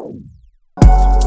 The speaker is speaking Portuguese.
Tchau!